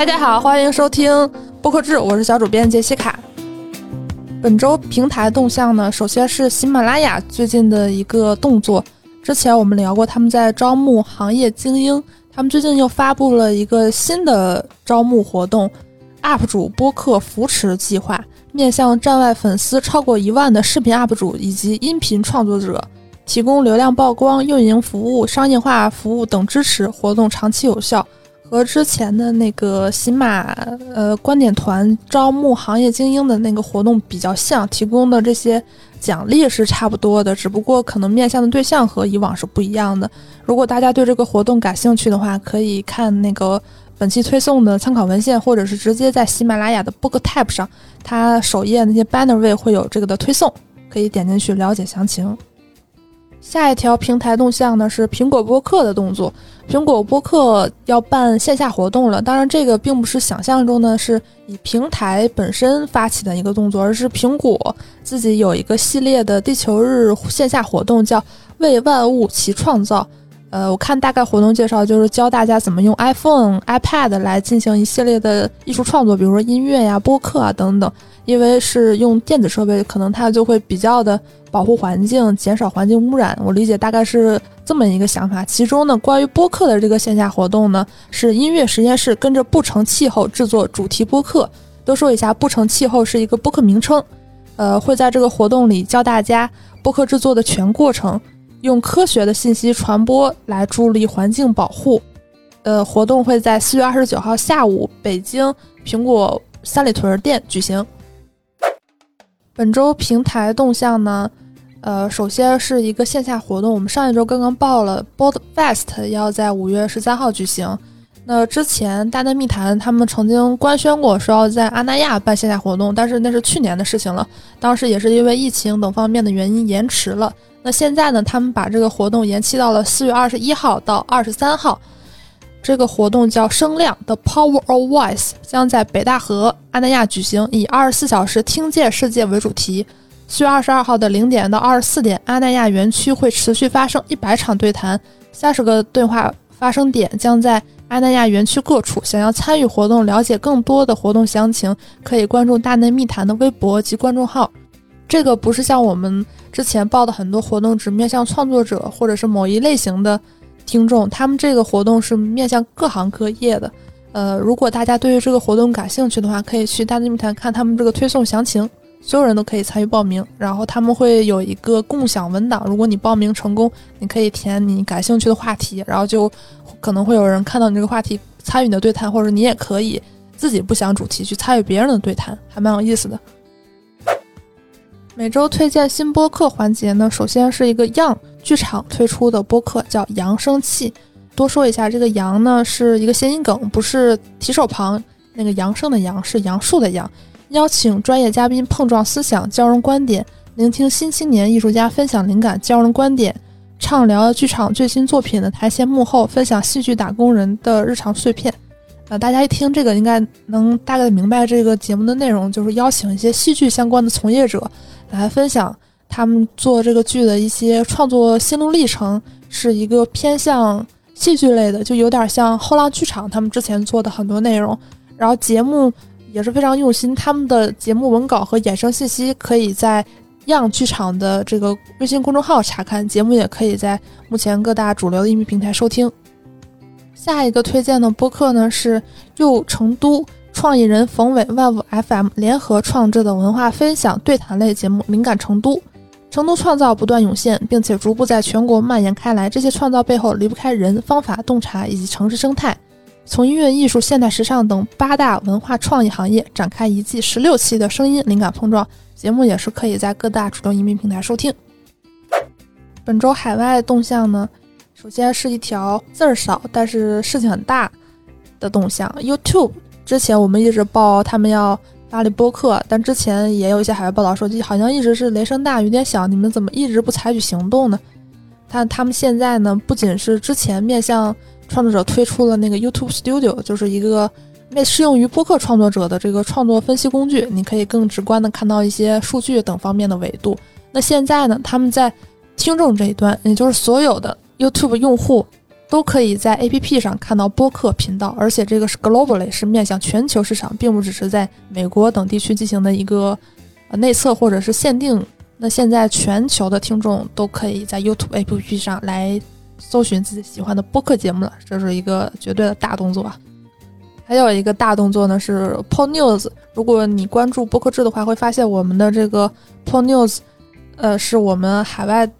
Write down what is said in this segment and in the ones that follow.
大家好，欢迎收听播客志，我是小主编杰西卡。本周平台动向呢，首先是喜马拉雅最近的一个动作。之前我们聊过，他们在招募行业精英，他们最近又发布了一个新的招募活动 ——UP 主播客扶持计划，面向站外粉丝超过一万的视频 UP 主以及音频创作者，提供流量曝光、运营服务、商业化服务等支持，活动长期有效。和之前的那个喜马呃观点团招募行业精英的那个活动比较像，提供的这些奖励是差不多的，只不过可能面向的对象和以往是不一样的。如果大家对这个活动感兴趣的话，可以看那个本期推送的参考文献，或者是直接在喜马拉雅的 Book Tab 上，它首页那些 banner 位会有这个的推送，可以点进去了解详情。下一条平台动向呢是苹果播客的动作，苹果播客要办线下活动了。当然，这个并不是想象中的是以平台本身发起的一个动作，而是苹果自己有一个系列的地球日线下活动，叫“为万物齐创造”。呃，我看大概活动介绍就是教大家怎么用 iPhone、iPad 来进行一系列的艺术创作，比如说音乐呀、播客啊等等。因为是用电子设备，可能它就会比较的保护环境，减少环境污染。我理解大概是这么一个想法。其中呢，关于播客的这个线下活动呢，是音乐实验室跟着不成气候制作主题播客。多说一下，不成气候是一个播客名称，呃，会在这个活动里教大家播客制作的全过程，用科学的信息传播来助力环境保护。呃，活动会在四月二十九号下午北京苹果三里屯店举行。本周平台动向呢，呃，首先是一个线下活动。我们上一周刚刚报了 Board Fest 要在五月十三号举行。那之前大内密谈他们曾经官宣过说要在阿那亚办线下活动，但是那是去年的事情了，当时也是因为疫情等方面的原因延迟了。那现在呢，他们把这个活动延期到了四月二十一号到二十三号。这个活动叫“声量 ”，The Power of Voice，将在北大河阿那亚举行，以二十四小时听见世界为主题。四月二十二号的零点到二十四点，阿那亚园区会持续发生一百场对谈，三十个对话发生点将在阿那亚园区各处。想要参与活动、了解更多的活动详情，可以关注大内密谈的微博及公众号。这个不是像我们之前报的很多活动，只面向创作者或者是某一类型的。听众，他们这个活动是面向各行各业的，呃，如果大家对于这个活动感兴趣的话，可以去大内密谈看他们这个推送详情，所有人都可以参与报名，然后他们会有一个共享文档，如果你报名成功，你可以填你感兴趣的话题，然后就可能会有人看到你这个话题参与你的对谈，或者你也可以自己不想主题去参与别人的对谈，还蛮有意思的。每周推荐新播客环节呢，首先是一个 Young 剧场推出的播客，叫《扬声器》。多说一下，这个“扬”呢是一个谐音梗，不是提手旁那个扬声的“扬”，是杨树的“杨”。邀请专业嘉宾碰撞思想，交融观点，聆听新青年艺术家分享灵感，交融观点，畅聊剧场最新作品的台前幕后，分享戏剧打工人的日常碎片。呃，大家一听这个，应该能大概明白这个节目的内容，就是邀请一些戏剧相关的从业者。来分享他们做这个剧的一些创作心路历程，是一个偏向戏剧类的，就有点像后浪剧场他们之前做的很多内容。然后节目也是非常用心，他们的节目文稿和衍生信息可以在样剧场的这个微信公众号查看，节目也可以在目前各大主流的音频平台收听。下一个推荐的播客呢是又成都。创意人冯伟、万物 FM 联合创制的文化分享对谈类节目《灵感成都》，成都创造不断涌现，并且逐步在全国蔓延开来。这些创造背后离不开人、方法、洞察以及城市生态。从音乐、艺术、现代时尚等八大文化创意行业展开一季十六期的声音灵感碰撞节目，也是可以在各大主流音频平台收听。本周海外动向呢，首先是一条字儿少但是事情很大的动向，YouTube。之前我们一直报他们要发力播客，但之前也有一些海外报道说，好像一直是雷声大雨点小，你们怎么一直不采取行动呢？但他们现在呢，不仅是之前面向创作者推出了那个 YouTube Studio，就是一个面适用于播客创作者的这个创作分析工具，你可以更直观的看到一些数据等方面的维度。那现在呢，他们在听众这一端，也就是所有的 YouTube 用户。都可以在 APP 上看到播客频道，而且这个是 globally 是面向全球市场，并不只是在美国等地区进行的一个呃内测或者是限定。那现在全球的听众都可以在 YouTube APP 上来搜寻自己喜欢的播客节目了，这是一个绝对的大动作啊！还有一个大动作呢是 PO News，如果你关注播客制的话，会发现我们的这个 PO News，呃，是我们海外。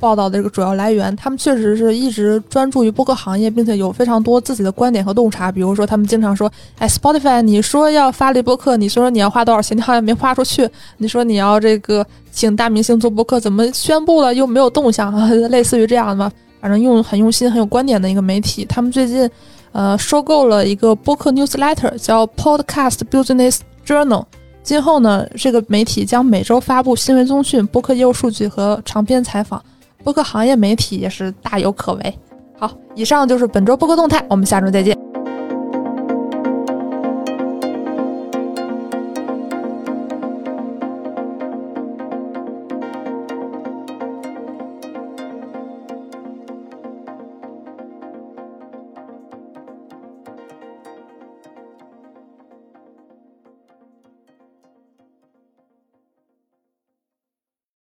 报道的这个主要来源，他们确实是一直专注于播客行业，并且有非常多自己的观点和洞察。比如说，他们经常说：“哎，Spotify，你说要发力播客，你说你要花多少钱，你好像没花出去。你说你要这个请大明星做播客，怎么宣布了又没有动向？类似于这样的嘛，反正用很用心、很有观点的一个媒体。他们最近呃收购了一个播客 newsletter，叫 Podcast Business Journal。今后呢，这个媒体将每周发布新闻综讯、播客业务数据和长篇采访。播客行业媒体也是大有可为。好，以上就是本周播客动态，我们下周再见。